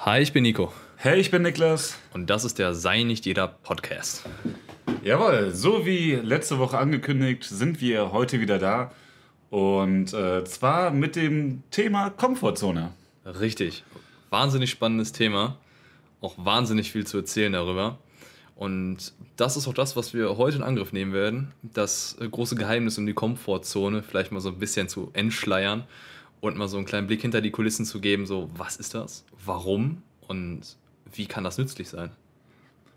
Hi, ich bin Nico. Hey, ich bin Niklas. Und das ist der Sei nicht jeder Podcast. Jawohl, so wie letzte Woche angekündigt, sind wir heute wieder da. Und äh, zwar mit dem Thema Komfortzone. Richtig. Wahnsinnig spannendes Thema. Auch wahnsinnig viel zu erzählen darüber. Und das ist auch das, was wir heute in Angriff nehmen werden. Das äh, große Geheimnis um die Komfortzone vielleicht mal so ein bisschen zu entschleiern und mal so einen kleinen Blick hinter die Kulissen zu geben. So, was ist das? Warum? Und wie kann das nützlich sein?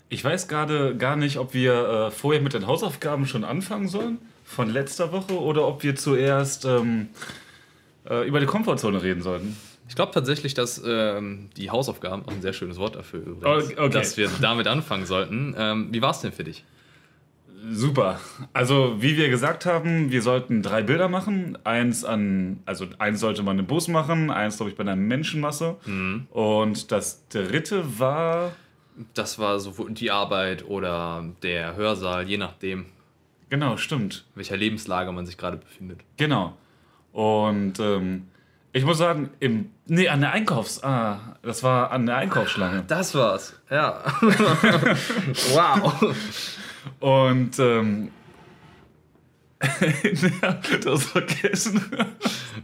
Ich weiß gerade gar nicht, ob wir äh, vorher mit den Hausaufgaben schon anfangen sollen von letzter Woche oder ob wir zuerst ähm, äh, über die Komfortzone reden sollten. Ich glaube tatsächlich, dass ähm, die Hausaufgaben, auch ein sehr schönes Wort dafür, übrigens, okay. dass wir damit anfangen sollten. Ähm, wie war es denn für dich? Super. Also, wie wir gesagt haben, wir sollten drei Bilder machen. Eins an, also eins sollte man im Bus machen, eins, glaube ich, bei einer Menschenmasse. Mhm. Und das dritte war. Das war so die Arbeit oder der Hörsaal, je nachdem. Genau, stimmt. Welcher Lebenslage man sich gerade befindet. Genau. Und ähm, ich muss sagen, im. Nee, an der Einkaufs. Ah, das war an der Einkaufsschlange. Das war's. Ja. wow. Und ähm, du hast vergessen.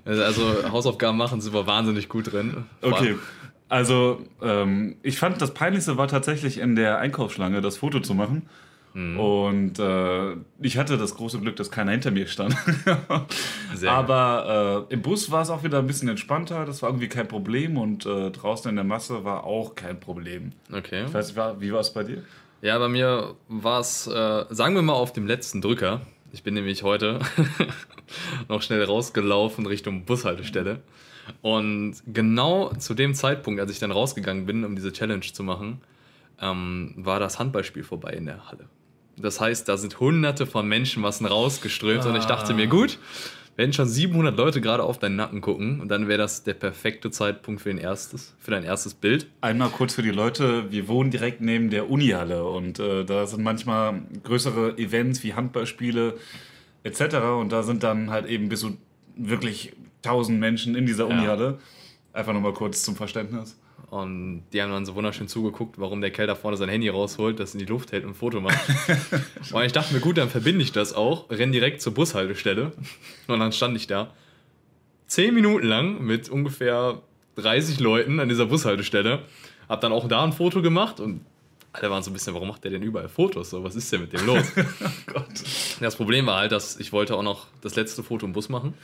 Also Hausaufgaben machen sind wir wahnsinnig gut drin. Okay. Also ähm, ich fand das Peinlichste war tatsächlich in der Einkaufsschlange das Foto zu machen. Mhm. Und äh, ich hatte das große Glück, dass keiner hinter mir stand. Aber äh, im Bus war es auch wieder ein bisschen entspannter. Das war irgendwie kein Problem. Und äh, draußen in der Masse war auch kein Problem. Okay. Ich weiß wie war es bei dir? Ja, bei mir war es, äh, sagen wir mal, auf dem letzten Drücker. Ich bin nämlich heute noch schnell rausgelaufen Richtung Bushaltestelle. Und genau zu dem Zeitpunkt, als ich dann rausgegangen bin, um diese Challenge zu machen, ähm, war das Handballspiel vorbei in der Halle. Das heißt, da sind hunderte von Menschenmassen rausgeströmt ah. und ich dachte mir, gut, wenn schon 700 Leute gerade auf deinen Nacken gucken, und dann wäre das der perfekte Zeitpunkt für, ein erstes, für dein erstes Bild. Einmal kurz für die Leute, wir wohnen direkt neben der Unihalle und äh, da sind manchmal größere Events wie Handballspiele etc. Und da sind dann halt eben bis zu wirklich 1000 Menschen in dieser Unihalle. Ja. Einfach nochmal kurz zum Verständnis. Und die haben dann so wunderschön zugeguckt, warum der Kerl da vorne sein Handy rausholt, das in die Luft hält und ein Foto macht. und ich dachte mir, gut, dann verbinde ich das auch, renn direkt zur Bushaltestelle. Und dann stand ich da zehn Minuten lang mit ungefähr 30 Leuten an dieser Bushaltestelle. Hab dann auch da ein Foto gemacht und alle waren so ein bisschen, warum macht der denn überall Fotos? So, was ist denn mit dem los? oh. Das Problem war halt, dass ich wollte auch noch das letzte Foto im Bus machen,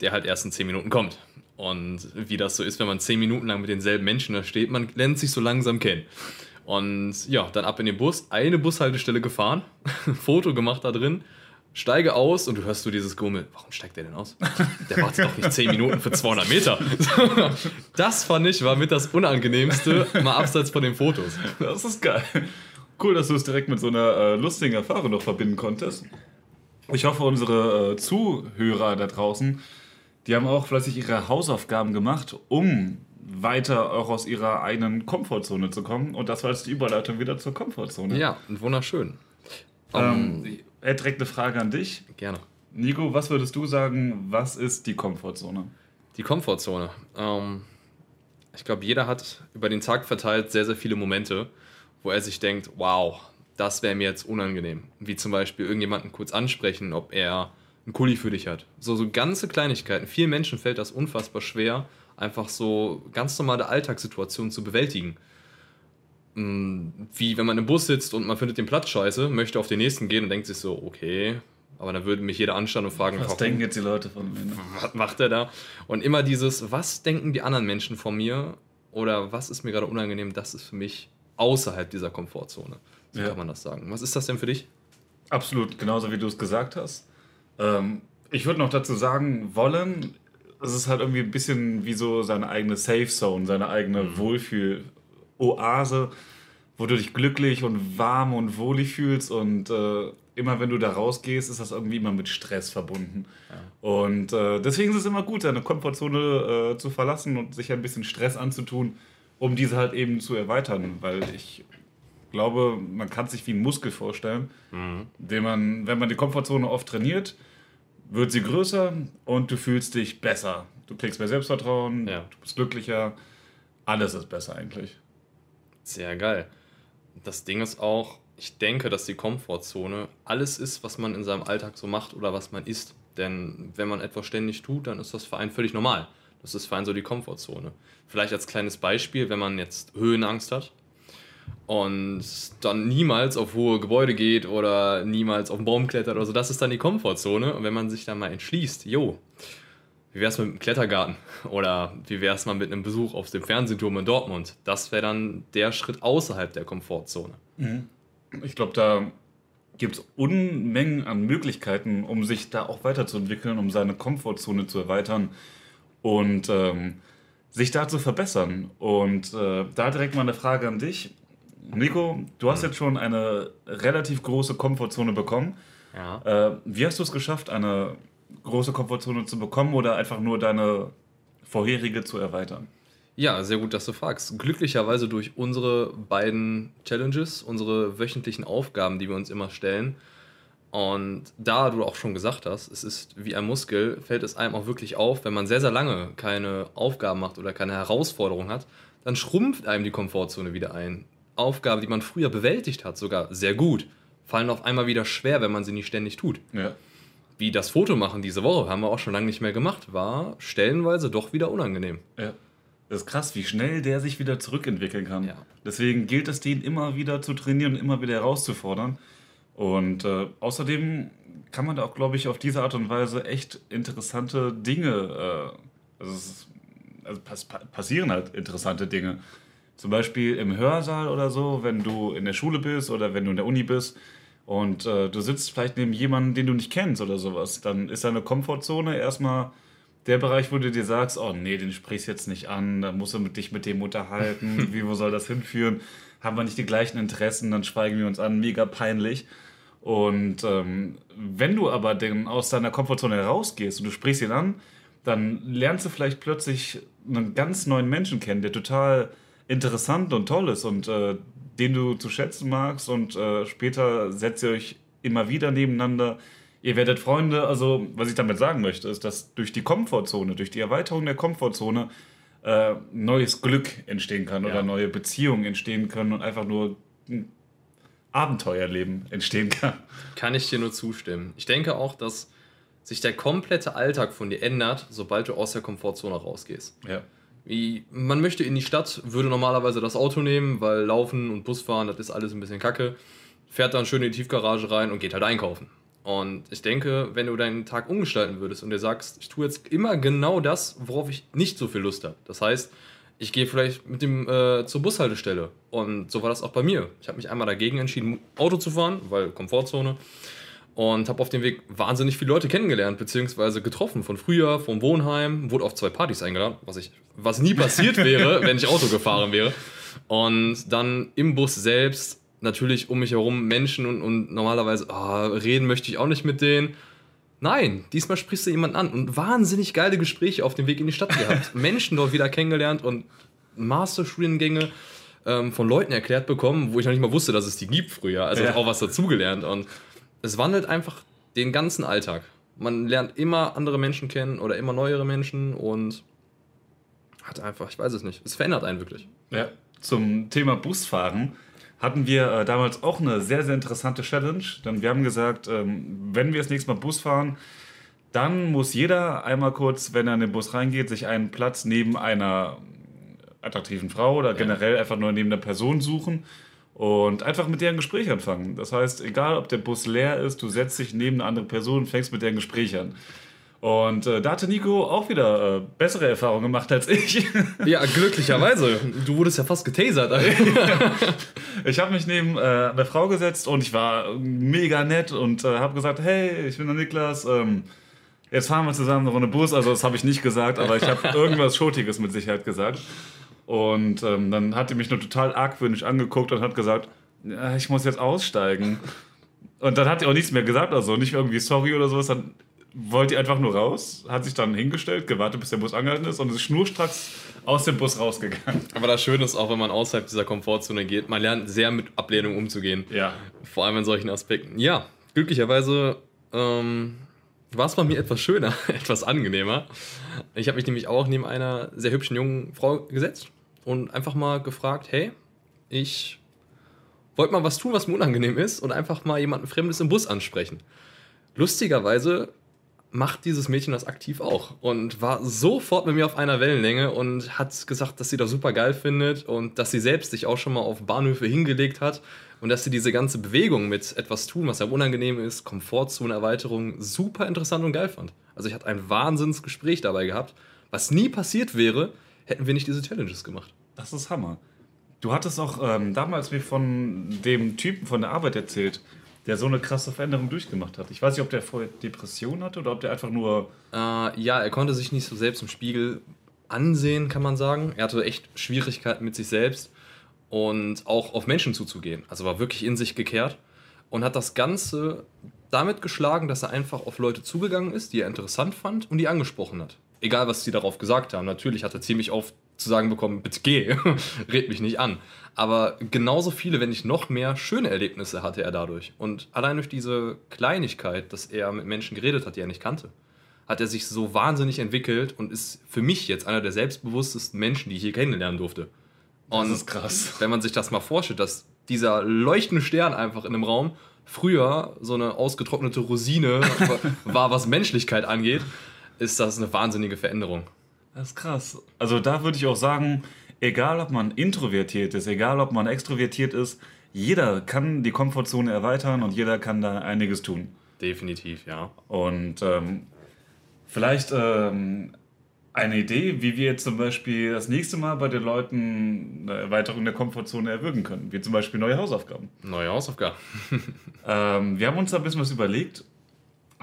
der halt erst in 10 Minuten kommt. Und wie das so ist, wenn man zehn Minuten lang mit denselben Menschen da steht, man lernt sich so langsam kennen. Und ja, dann ab in den Bus, eine Bushaltestelle gefahren, Foto gemacht da drin, steige aus und du hörst du dieses Gummel. Warum steigt der denn aus? Der wartet doch nicht 10 Minuten für 200 Meter. Das fand ich war mit das Unangenehmste, mal abseits von den Fotos. Das ist geil. Cool, dass du es direkt mit so einer äh, lustigen Erfahrung noch verbinden konntest. Ich hoffe, unsere äh, Zuhörer da draußen die haben auch fleißig ihre Hausaufgaben gemacht, um weiter auch aus ihrer eigenen Komfortzone zu kommen. Und das war jetzt die Überleitung wieder zur Komfortzone. Ja, wunderschön. Ähm, um, er direkt eine Frage an dich. Gerne. Nico, was würdest du sagen, was ist die Komfortzone? Die Komfortzone. Ähm, ich glaube, jeder hat über den Tag verteilt sehr, sehr viele Momente, wo er sich denkt, wow, das wäre mir jetzt unangenehm. Wie zum Beispiel irgendjemanden kurz ansprechen, ob er einen Kuli für dich hat. So, so ganze Kleinigkeiten. Vielen Menschen fällt das unfassbar schwer, einfach so ganz normale Alltagssituationen zu bewältigen. Mm, wie wenn man im Bus sitzt und man findet den Platz scheiße, möchte auf den nächsten gehen und denkt sich so, okay, aber dann würde mich jeder anschauen und fragen, was denken jetzt die Leute von mir? Ne? Was macht er da? Und immer dieses, was denken die anderen Menschen von mir oder was ist mir gerade unangenehm, das ist für mich außerhalb dieser Komfortzone. So ja. kann man das sagen. Was ist das denn für dich? Absolut, genauso wie du es gesagt hast. Ähm, ich würde noch dazu sagen wollen, es ist halt irgendwie ein bisschen wie so seine eigene Safe Zone, seine eigene mhm. Wohlfühl-Oase, wo du dich glücklich und warm und wohlig fühlst und äh, immer wenn du da rausgehst, ist das irgendwie immer mit Stress verbunden. Ja. Und äh, deswegen ist es immer gut, seine Komfortzone äh, zu verlassen und sich ein bisschen Stress anzutun, um diese halt eben zu erweitern, weil ich glaube, man kann sich wie ein Muskel vorstellen, mhm. den man, wenn man die Komfortzone oft trainiert, wird sie größer und du fühlst dich besser. Du kriegst mehr Selbstvertrauen, ja. du bist glücklicher. alles ist besser eigentlich. Sehr geil. Das Ding ist auch, ich denke, dass die Komfortzone alles ist, was man in seinem Alltag so macht oder was man isst. Denn wenn man etwas ständig tut, dann ist das für einen völlig normal. Das ist für einen so die Komfortzone. Vielleicht als kleines Beispiel, wenn man jetzt Höhenangst hat und dann niemals auf hohe Gebäude geht oder niemals auf einen Baum klettert oder so, das ist dann die Komfortzone. Und wenn man sich dann mal entschließt, jo, wie wäre es mit einem Klettergarten oder wie wäre es mal mit einem Besuch auf dem Fernsehturm in Dortmund? Das wäre dann der Schritt außerhalb der Komfortzone. Ich glaube, da gibt es Unmengen an Möglichkeiten, um sich da auch weiterzuentwickeln, um seine Komfortzone zu erweitern und ähm, sich da zu verbessern. Und äh, da direkt mal eine Frage an dich. Nico, du hast jetzt schon eine relativ große Komfortzone bekommen. Ja. Äh, wie hast du es geschafft, eine große Komfortzone zu bekommen oder einfach nur deine vorherige zu erweitern? Ja, sehr gut, dass du fragst. Glücklicherweise durch unsere beiden Challenges, unsere wöchentlichen Aufgaben, die wir uns immer stellen. Und da du auch schon gesagt hast, es ist wie ein Muskel, fällt es einem auch wirklich auf, wenn man sehr, sehr lange keine Aufgaben macht oder keine Herausforderung hat, dann schrumpft einem die Komfortzone wieder ein. Aufgaben, die man früher bewältigt hat, sogar sehr gut, fallen auf einmal wieder schwer, wenn man sie nicht ständig tut. Ja. Wie das Foto machen diese Woche, haben wir auch schon lange nicht mehr gemacht, war stellenweise doch wieder unangenehm. Ja. Das ist krass, wie schnell der sich wieder zurückentwickeln kann. Ja. Deswegen gilt es, den immer wieder zu trainieren und immer wieder herauszufordern. Und äh, außerdem kann man da auch, glaube ich, auf diese Art und Weise echt interessante Dinge, äh, also, es also pass, pa- passieren halt interessante Dinge. Zum Beispiel im Hörsaal oder so, wenn du in der Schule bist oder wenn du in der Uni bist und äh, du sitzt vielleicht neben jemandem, den du nicht kennst oder sowas, dann ist deine Komfortzone erstmal der Bereich, wo du dir sagst, oh nee, den sprichst du jetzt nicht an, da musst du mit, dich mit dem unterhalten, wie, wo soll das hinführen? Haben wir nicht die gleichen Interessen, dann schweigen wir uns an, mega peinlich. Und ähm, wenn du aber denn aus deiner Komfortzone herausgehst und du sprichst ihn an, dann lernst du vielleicht plötzlich einen ganz neuen Menschen kennen, der total interessant und toll ist und äh, den du zu schätzen magst und äh, später setzt ihr euch immer wieder nebeneinander. Ihr werdet Freunde, also was ich damit sagen möchte, ist, dass durch die Komfortzone, durch die Erweiterung der Komfortzone äh, neues Glück entstehen kann Ja. oder neue Beziehungen entstehen können und einfach nur ein Abenteuerleben entstehen kann. Kann ich dir nur zustimmen. Ich denke auch, dass sich der komplette Alltag von dir ändert, sobald du aus der Komfortzone rausgehst. Ja. Man möchte in die Stadt, würde normalerweise das Auto nehmen, weil Laufen und Busfahren, das ist alles ein bisschen kacke. Fährt dann schön in die Tiefgarage rein und geht halt einkaufen. Und ich denke, wenn du deinen Tag umgestalten würdest und dir sagst, ich tue jetzt immer genau das, worauf ich nicht so viel Lust habe. Das heißt, ich gehe vielleicht mit dem äh, zur Bushaltestelle. Und so war das auch bei mir. Ich habe mich einmal dagegen entschieden, Auto zu fahren, weil Komfortzone. Und habe auf dem Weg wahnsinnig viele Leute kennengelernt, beziehungsweise getroffen. Von früher, vom Wohnheim, wurde auf zwei Partys eingeladen, was, ich, was nie passiert wäre, wenn ich Auto gefahren wäre. Und dann im Bus selbst natürlich um mich herum Menschen und, und normalerweise ah, reden möchte ich auch nicht mit denen. Nein, diesmal sprichst du jemanden an und wahnsinnig geile Gespräche auf dem Weg in die Stadt gehabt. Menschen dort wieder kennengelernt und Masterstudiengänge ähm, von Leuten erklärt bekommen, wo ich noch nicht mal wusste, dass es die gibt früher. Also Ja. auch was dazugelernt. Und es wandelt einfach den ganzen Alltag. Man lernt immer andere Menschen kennen oder immer neuere Menschen und hat einfach, ich weiß es nicht, es verändert einen wirklich. Ja, zum Thema Busfahren hatten wir äh, damals auch eine sehr, sehr interessante Challenge. Denn wir haben gesagt, ähm, wenn wir das nächste Mal Bus fahren, dann muss jeder einmal kurz, wenn er in den Bus reingeht, sich einen Platz neben einer attraktiven Frau oder generell einfach nur neben einer Person suchen und einfach mit der ein Gespräch anfangen. Das heißt, egal ob der Bus leer ist, du setzt dich neben eine andere Person und fängst mit der ein Gespräch an. Und äh, da hatte Nico auch wieder äh, bessere Erfahrungen gemacht als ich. Ja, glücklicherweise. Du wurdest ja fast getasert. Ich habe mich neben äh, eine Frau gesetzt und ich war mega nett und äh, habe gesagt, hey, ich bin der Niklas, ähm, jetzt fahren wir zusammen eine Runde Bus. Also das habe ich nicht gesagt, aber ich habe irgendwas Schotiges mit Sicherheit gesagt. Und ähm, dann hat die mich nur total argwöhnisch angeguckt und hat gesagt, ja, ich muss jetzt aussteigen. Und dann hat die auch nichts mehr gesagt, also nicht irgendwie sorry oder sowas. Dann wollte die einfach nur raus, hat sich dann hingestellt, gewartet, bis der Bus angehalten ist und ist schnurstracks aus dem Bus rausgegangen. Aber das Schöne ist auch, wenn man außerhalb dieser Komfortzone geht, man lernt sehr mit Ablehnung umzugehen. Ja, Vor allem in solchen Aspekten. Ja, glücklicherweise ähm, war es bei mir etwas schöner, etwas angenehmer. Ich habe mich nämlich auch neben einer sehr hübschen jungen Frau gesetzt. Und einfach mal gefragt, hey, ich wollte mal was tun, was mir unangenehm ist und einfach mal jemanden Fremdes im Bus ansprechen. Lustigerweise macht dieses Mädchen das aktiv auch und war sofort mit mir auf einer Wellenlänge und hat gesagt, dass sie das super geil findet und dass sie selbst sich auch schon mal auf Bahnhöfe hingelegt hat und dass sie diese ganze Bewegung mit etwas tun, was ja unangenehm ist, Komfortzone-Erweiterung, super interessant und geil fand. Also ich hatte ein Wahnsinnsgespräch dabei gehabt, was nie passiert wäre, hätten wir nicht diese Challenges gemacht. Das ist Hammer. Du hattest auch ähm, damals mir von dem Typen von der Arbeit erzählt, der so eine krasse Veränderung durchgemacht hat. Ich weiß nicht, ob der vorher Depression hatte oder ob der einfach nur. Äh, ja, er konnte sich nicht so selbst im Spiegel ansehen, kann man sagen. Er hatte echt Schwierigkeiten mit sich selbst und auch auf Menschen zuzugehen. Also war wirklich in sich gekehrt und hat das Ganze damit geschlagen, dass er einfach auf Leute zugegangen ist, die er interessant fand und die angesprochen hat. Egal, was sie darauf gesagt haben. Natürlich hat er ziemlich oft zu sagen bekommen, bitte geh, red mich nicht an. Aber genauso viele, wenn nicht noch mehr, schöne Erlebnisse hatte er dadurch. Und allein durch diese Kleinigkeit, dass er mit Menschen geredet hat, die er nicht kannte, hat er sich so wahnsinnig entwickelt und ist für mich jetzt einer der selbstbewusstesten Menschen, die ich hier kennenlernen durfte. Und das ist krass. Wenn man sich das mal vorstellt, dass dieser leuchtende Stern einfach in einem Raum früher so eine ausgetrocknete Rosine war, was Menschlichkeit angeht, ist das eine wahnsinnige Veränderung. Das ist krass. Also da würde ich auch sagen, egal ob man introvertiert ist, egal ob man extrovertiert ist, jeder kann die Komfortzone erweitern und jeder kann da einiges tun. Definitiv, ja. Und ähm, vielleicht ähm, eine Idee, wie wir jetzt zum Beispiel das nächste Mal bei den Leuten eine Erweiterung der Komfortzone erwirken können, wie zum Beispiel neue Hausaufgaben. Neue Hausaufgaben. ähm, wir haben uns da ein bisschen was überlegt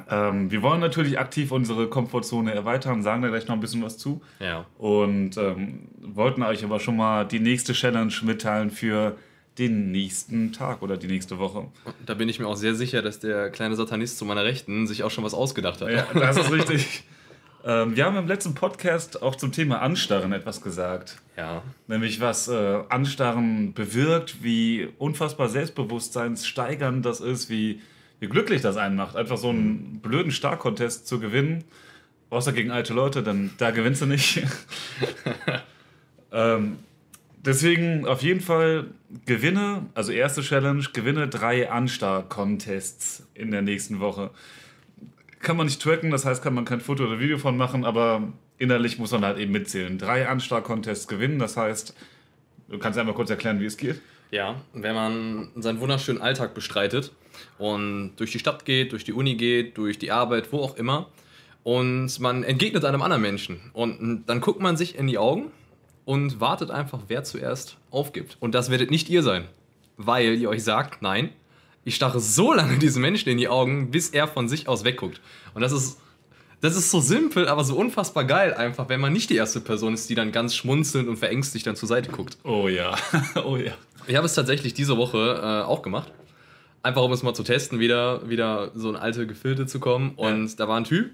ähm, wir wollen natürlich aktiv unsere Komfortzone erweitern, sagen da gleich noch ein bisschen was zu. Ja. Und ähm, wollten euch aber schon mal die nächste Challenge mitteilen für den nächsten Tag oder die nächste Woche. Da bin ich mir auch sehr sicher, dass der kleine Satanist zu meiner Rechten sich auch schon was ausgedacht hat. Ja, das ist richtig. ähm, wir haben im letzten Podcast auch zum Thema Anstarren etwas gesagt. Ja. Nämlich was äh, Anstarren bewirkt, wie unfassbar selbstbewusstseinssteigernd das ist, wie wie glücklich das einen macht, einfach so einen blöden Star-Contest zu gewinnen. Außer gegen alte Leute, dann da gewinnst du nicht. ähm, deswegen auf jeden Fall gewinne, also erste Challenge, gewinne drei Anstar-Contests in der nächsten Woche. Kann man nicht tracken, das heißt, kann man kein Foto oder Video von machen, aber innerlich muss man halt eben mitzählen. Drei Anstar-Contests gewinnen, das heißt, du kannst einmal kurz erklären, wie es geht. Ja, wenn man seinen wunderschönen Alltag bestreitet und durch die Stadt geht, durch die Uni geht, durch die Arbeit, wo auch immer, und man entgegnet einem anderen Menschen und dann guckt man sich in die Augen und wartet einfach, wer zuerst aufgibt. Und das werdet nicht ihr sein, weil ihr euch sagt, nein, ich starre so lange diesen Menschen in die Augen, bis er von sich aus wegguckt. Und das ist das ist so simpel, aber so unfassbar geil einfach, wenn man nicht die erste Person ist, die dann ganz schmunzelnd und verängstigt dann zur Seite guckt. Oh ja, oh ja. Ich habe es tatsächlich diese Woche äh, auch gemacht. Einfach um es mal zu testen, wieder, wieder so ein alte Gefilde zu kommen. Und ja. da war ein Typ.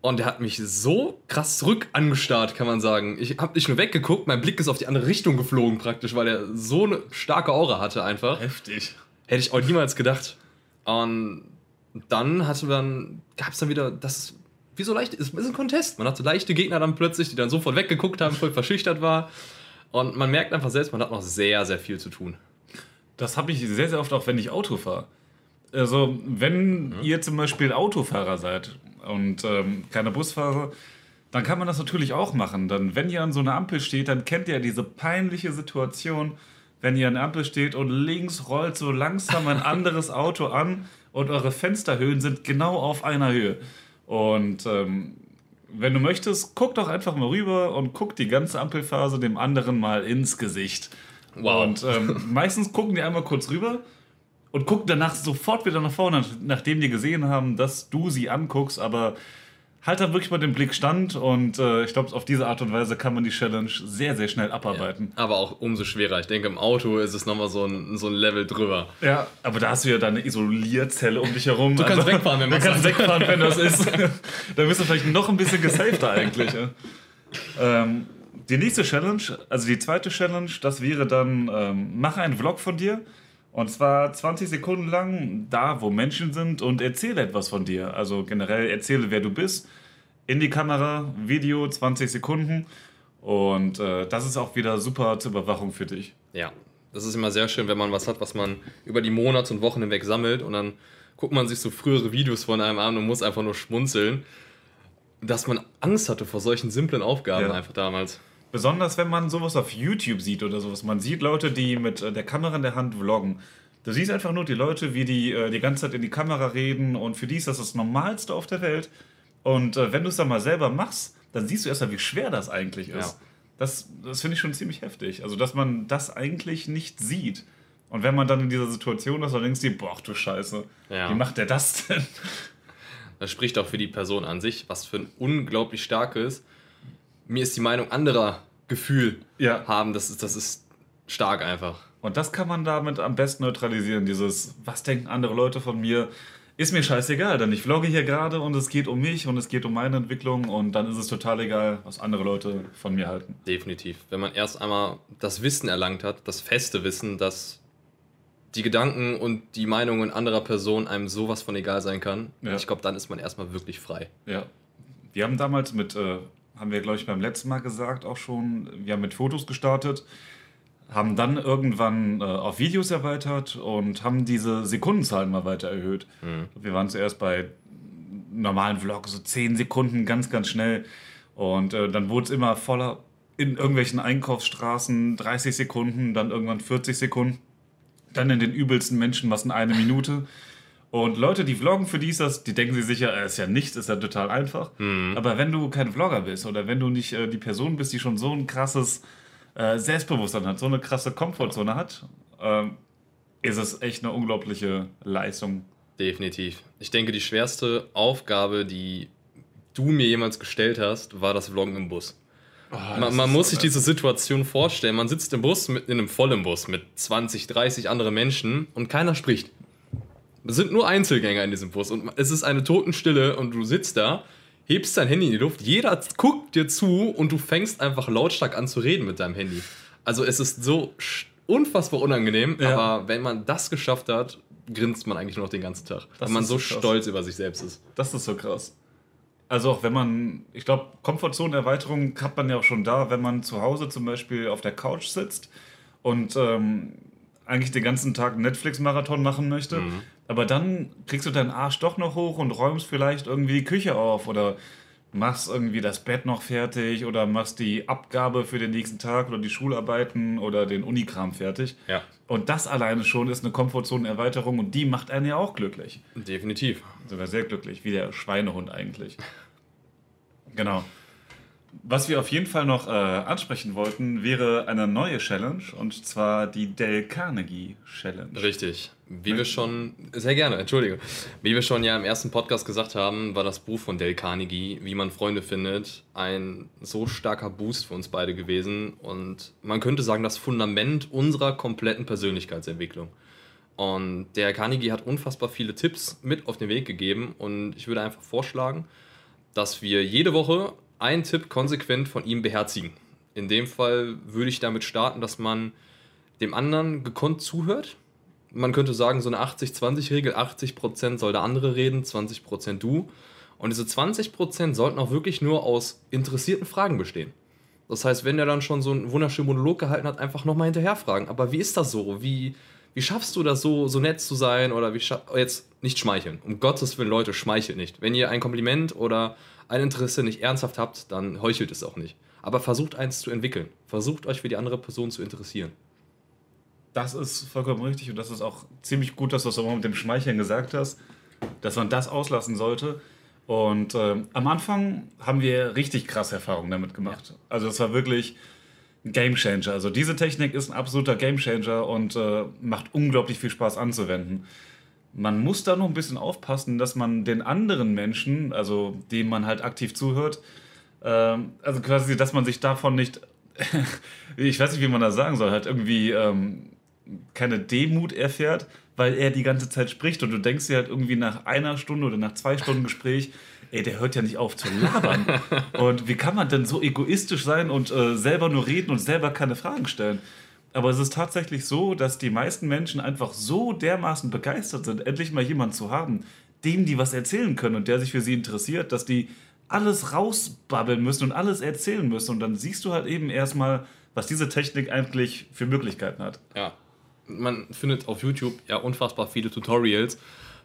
Und der hat mich so krass zurück angestarrt, kann man sagen. Ich habe nicht nur weggeguckt, mein Blick ist auf die andere Richtung geflogen praktisch, weil er so eine starke Aura hatte einfach. Heftig. Hätte ich auch niemals gedacht. Und dann hatte dann, gab es dann wieder, das wie so leicht, ist, ist ein Contest. Man hat so leichte Gegner dann plötzlich, die dann sofort weggeguckt haben, voll verschüchtert war. Und man merkt einfach selbst, man hat noch sehr, sehr viel zu tun. Das habe ich sehr, sehr oft auch, wenn ich Auto fahre. Also, wenn mhm. ihr zum Beispiel Autofahrer seid und ähm, keine Busfahrer, dann kann man das natürlich auch machen. Dann, wenn ihr an so einer Ampel steht, dann kennt ihr diese peinliche Situation, wenn ihr an der Ampel steht und links rollt so langsam ein anderes Auto an und eure Fensterhöhen sind genau auf einer Höhe. Und ähm, wenn du möchtest, guck doch einfach mal rüber und guck die ganze Ampelphase dem anderen mal ins Gesicht. Wow. Und ähm, meistens gucken die einmal kurz rüber und gucken danach sofort wieder nach vorne, nachdem die gesehen haben, dass du sie anguckst, aber halt da wirklich mal den Blick stand und äh, ich glaube, auf diese Art und Weise kann man die Challenge sehr, sehr schnell abarbeiten. Ja, aber auch umso schwerer. Ich denke, im Auto ist es nochmal so ein, so ein Level drüber. Ja, aber da hast du ja deine Isolierzelle um dich herum. Du kannst also, wegfahren, wenn Du kannst wegfahren, wenn das ist. da bist du vielleicht noch ein bisschen gesafter eigentlich. Ja. Ähm, die nächste Challenge, also die zweite Challenge, das wäre dann, ähm, mache einen Vlog von dir. Und zwar 20 Sekunden lang da, wo Menschen sind und erzähle etwas von dir. Also generell erzähle, wer du bist. In die Kamera, Video, 20 Sekunden. Und äh, das ist auch wieder super zur Überwachung für dich. Ja, das ist immer sehr schön, wenn man was hat, was man über die Monate und Wochen hinweg sammelt und dann guckt man sich so frühere Videos von einem an und muss einfach nur schmunzeln, dass man Angst hatte vor solchen simplen Aufgaben ja. einfach damals. Besonders wenn man sowas auf YouTube sieht oder sowas. Man sieht Leute, die mit äh, der Kamera in der Hand vloggen. Du siehst einfach nur die Leute, wie die äh, die ganze Zeit in die Kamera reden und für die ist das das Normalste auf der Welt. Und äh, wenn du es dann mal selber machst, dann siehst du erst mal, wie schwer das eigentlich ist. Ja. Das, das finde ich schon ziemlich heftig. Also, dass man das eigentlich nicht sieht. Und wenn man dann in dieser Situation ist, dann denkst du dir, boah, du Scheiße, ja. wie macht der das denn? Das spricht auch für die Person an sich, was für ein unglaublich starkes. Mir ist die Meinung anderer Gefühl ja. haben, das ist, das ist stark einfach. Und das kann man damit am besten neutralisieren, dieses, was denken andere Leute von mir, ist mir scheißegal, denn ich vlogge hier gerade und es geht um mich und es geht um meine Entwicklung und dann ist es total egal, was andere Leute von mir halten. Definitiv. Wenn man erst einmal das Wissen erlangt hat, das feste Wissen, dass die Gedanken und die Meinungen anderer Personen einem sowas von egal sein kann, ja. ich glaube, dann ist man erstmal wirklich frei. Ja. Wir haben damals mit, äh, haben wir glaube ich beim letzten Mal gesagt auch schon, wir haben mit Fotos gestartet haben dann irgendwann äh, auf Videos erweitert und haben diese Sekundenzahlen mal weiter erhöht. Mhm. Wir waren zuerst bei normalen Vlogs so 10 Sekunden, ganz, ganz schnell. Und äh, dann wurde es immer voller in irgendwelchen Einkaufsstraßen, 30 Sekunden, dann irgendwann 40 Sekunden. Dann in den übelsten Menschen was in eine Minute. Und Leute, die vloggen, für die ist das, die denken sich sicher, es äh, ist ja nichts, ist ja total einfach. Mhm. Aber wenn du kein Vlogger bist oder wenn du nicht äh, die Person bist, die schon so ein krasses äh, Selbstbewusstsein hat, so eine krasse Komfortzone hat, äh, ist es echt eine unglaubliche Leistung. Definitiv. Ich denke, die schwerste Aufgabe, die du mir jemals gestellt hast, war das Vloggen im Bus. Oh, man, man muss so sich diese Situation vorstellen. Man sitzt im Bus, mit, in einem vollen Bus mit 20, 30 anderen Menschen und keiner spricht. Es sind nur Einzelgänger in diesem Bus und es ist eine Totenstille und du sitzt da hebst dein Handy in die Luft, jeder guckt dir zu und du fängst einfach lautstark an zu reden mit deinem Handy. Also es ist so unfassbar unangenehm, ja. aber wenn man das geschafft hat, grinst man eigentlich nur noch den ganzen Tag. Das weil man so, so stolz über sich selbst ist. Das ist so krass. Also auch wenn man, ich glaube, Komfortzonenerweiterung hat man ja auch schon da, wenn man zu Hause zum Beispiel auf der Couch sitzt und ähm, eigentlich den ganzen Tag Netflix-Marathon machen möchte. Mhm. Aber dann kriegst du deinen Arsch doch noch hoch und räumst vielleicht irgendwie die Küche auf oder machst irgendwie das Bett noch fertig oder machst die Abgabe für den nächsten Tag oder die Schularbeiten oder den Unikram fertig. Ja. Und das alleine schon ist eine Komfortzonenerweiterung und die macht einen ja auch glücklich. Definitiv. Sogar sehr glücklich, wie der Schweinehund eigentlich. Genau. Was wir auf jeden Fall noch äh, ansprechen wollten, wäre eine neue Challenge und zwar die Dale Carnegie Challenge. Richtig. Wie wir schon, sehr gerne, entschuldige. Wie wir schon ja im ersten Podcast gesagt haben, war das Buch von Dale Carnegie, Wie man Freunde findet, ein so starker Boost für uns beide gewesen und man könnte sagen, das Fundament unserer kompletten Persönlichkeitsentwicklung. Und der Carnegie hat unfassbar viele Tipps mit auf den Weg gegeben und ich würde einfach vorschlagen, dass wir jede Woche einen Tipp konsequent von ihm beherzigen. In dem Fall würde ich damit starten, dass man dem anderen gekonnt zuhört. Man könnte sagen, so eine 80-20-Regel, 80%, soll der andere reden, 20% du. Und diese 20% sollten auch wirklich nur aus interessierten Fragen bestehen. Das heißt, wenn er dann schon so einen wunderschönen Monolog gehalten hat, einfach nochmal hinterher fragen. Aber wie ist das so? Wie, wie schaffst du das so, so nett zu sein? Oder wie jetzt nicht schmeicheln. Um Gottes Willen, Leute, schmeichelt nicht. Wenn ihr ein Kompliment oder ein Interesse nicht ernsthaft habt, dann heuchelt es auch nicht. Aber versucht eins zu entwickeln. Versucht euch für die andere Person zu interessieren. Das ist vollkommen richtig und das ist auch ziemlich gut, dass du es auch mit dem Schmeicheln gesagt hast, dass man das auslassen sollte. Und äh, am Anfang haben wir richtig krasse Erfahrungen damit gemacht. Ja. Also es war wirklich ein Game Changer. Also diese Technik ist ein absoluter Game Changer und äh, macht unglaublich viel Spaß anzuwenden. Man muss da noch ein bisschen aufpassen, dass man den anderen Menschen, also dem man halt aktiv zuhört, ähm, also quasi, dass man sich davon nicht, ich weiß nicht, wie man das sagen soll, halt irgendwie ähm, keine Demut erfährt, weil er die ganze Zeit spricht und du denkst dir halt irgendwie nach einer Stunde oder nach zwei Stunden Gespräch, ey, der hört ja nicht auf zu labern. und wie kann man denn so egoistisch sein und äh, selber nur reden und selber keine Fragen stellen? Aber es ist tatsächlich so, dass die meisten Menschen einfach so dermaßen begeistert sind, endlich mal jemanden zu haben, dem die was erzählen können und der sich für sie interessiert, dass die alles rausbabbeln müssen und alles erzählen müssen. Und dann siehst du halt eben erstmal, was diese Technik eigentlich für Möglichkeiten hat. Ja. Man findet auf YouTube ja unfassbar viele Tutorials,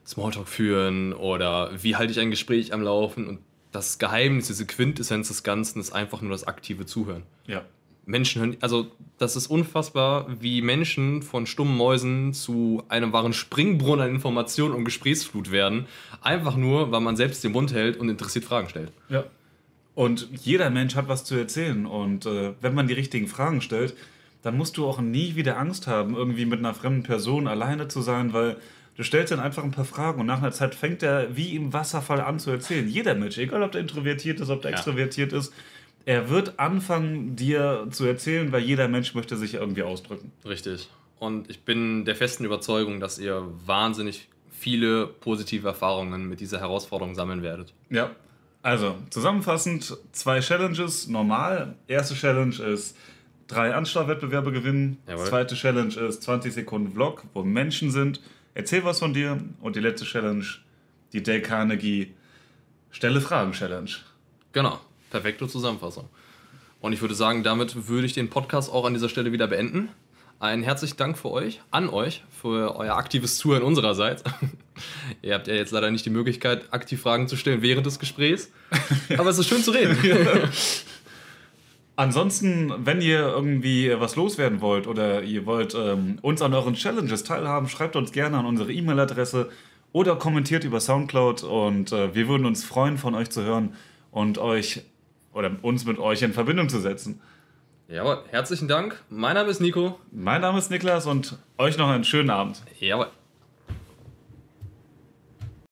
Smalltalk führen oder wie halte ich ein Gespräch am Laufen. Und das Geheimnis, diese Quintessenz des Ganzen ist einfach nur das aktive Zuhören. Ja. Menschen hören, also das ist unfassbar, wie Menschen von stummen Mäusen zu einem wahren Springbrunnen an Informationen und Gesprächsflut werden. Einfach nur, weil man selbst den Mund hält und interessiert Fragen stellt. Ja. Und jeder Mensch hat was zu erzählen. Und äh, wenn man die richtigen Fragen stellt, dann musst du auch nie wieder Angst haben, irgendwie mit einer fremden Person alleine zu sein, weil du stellst dann einfach ein paar Fragen und nach einer Zeit fängt er wie im Wasserfall an zu erzählen. Jeder Mensch, egal ob der introvertiert ist, ob der Ja. extrovertiert ist, er wird anfangen, dir zu erzählen, weil jeder Mensch möchte sich irgendwie ausdrücken. Richtig. Und ich bin der festen Überzeugung, dass ihr wahnsinnig viele positive Erfahrungen mit dieser Herausforderung sammeln werdet. Ja. Also, zusammenfassend, zwei Challenges, normal. Erste Challenge ist drei Anschlagwettbewerbe gewinnen. Jawohl. Zweite Challenge ist 20 Sekunden Vlog, wo Menschen sind. Erzähl was von dir. Und die letzte Challenge, die Dale Carnegie Stelle Fragen Challenge. Genau, perfekte Zusammenfassung. Und ich würde sagen, damit würde ich den Podcast auch an dieser Stelle wieder beenden. Einen herzlichen Dank für euch, an euch, für euer aktives Zuhören unsererseits. Ihr habt ja jetzt leider nicht die Möglichkeit, aktiv Fragen zu stellen während des Gesprächs. Aber es ist schön zu reden. Ansonsten, wenn ihr irgendwie was loswerden wollt oder ihr wollt ähm, uns an euren Challenges teilhaben, schreibt uns gerne an unsere E-Mail-Adresse oder kommentiert über Soundcloud und äh, wir würden uns freuen, von euch zu hören und euch oder uns mit euch in Verbindung zu setzen. Jawohl, herzlichen Dank. Mein Name ist Nico. Mein Name ist Niklas und euch noch einen schönen Abend. Jawohl.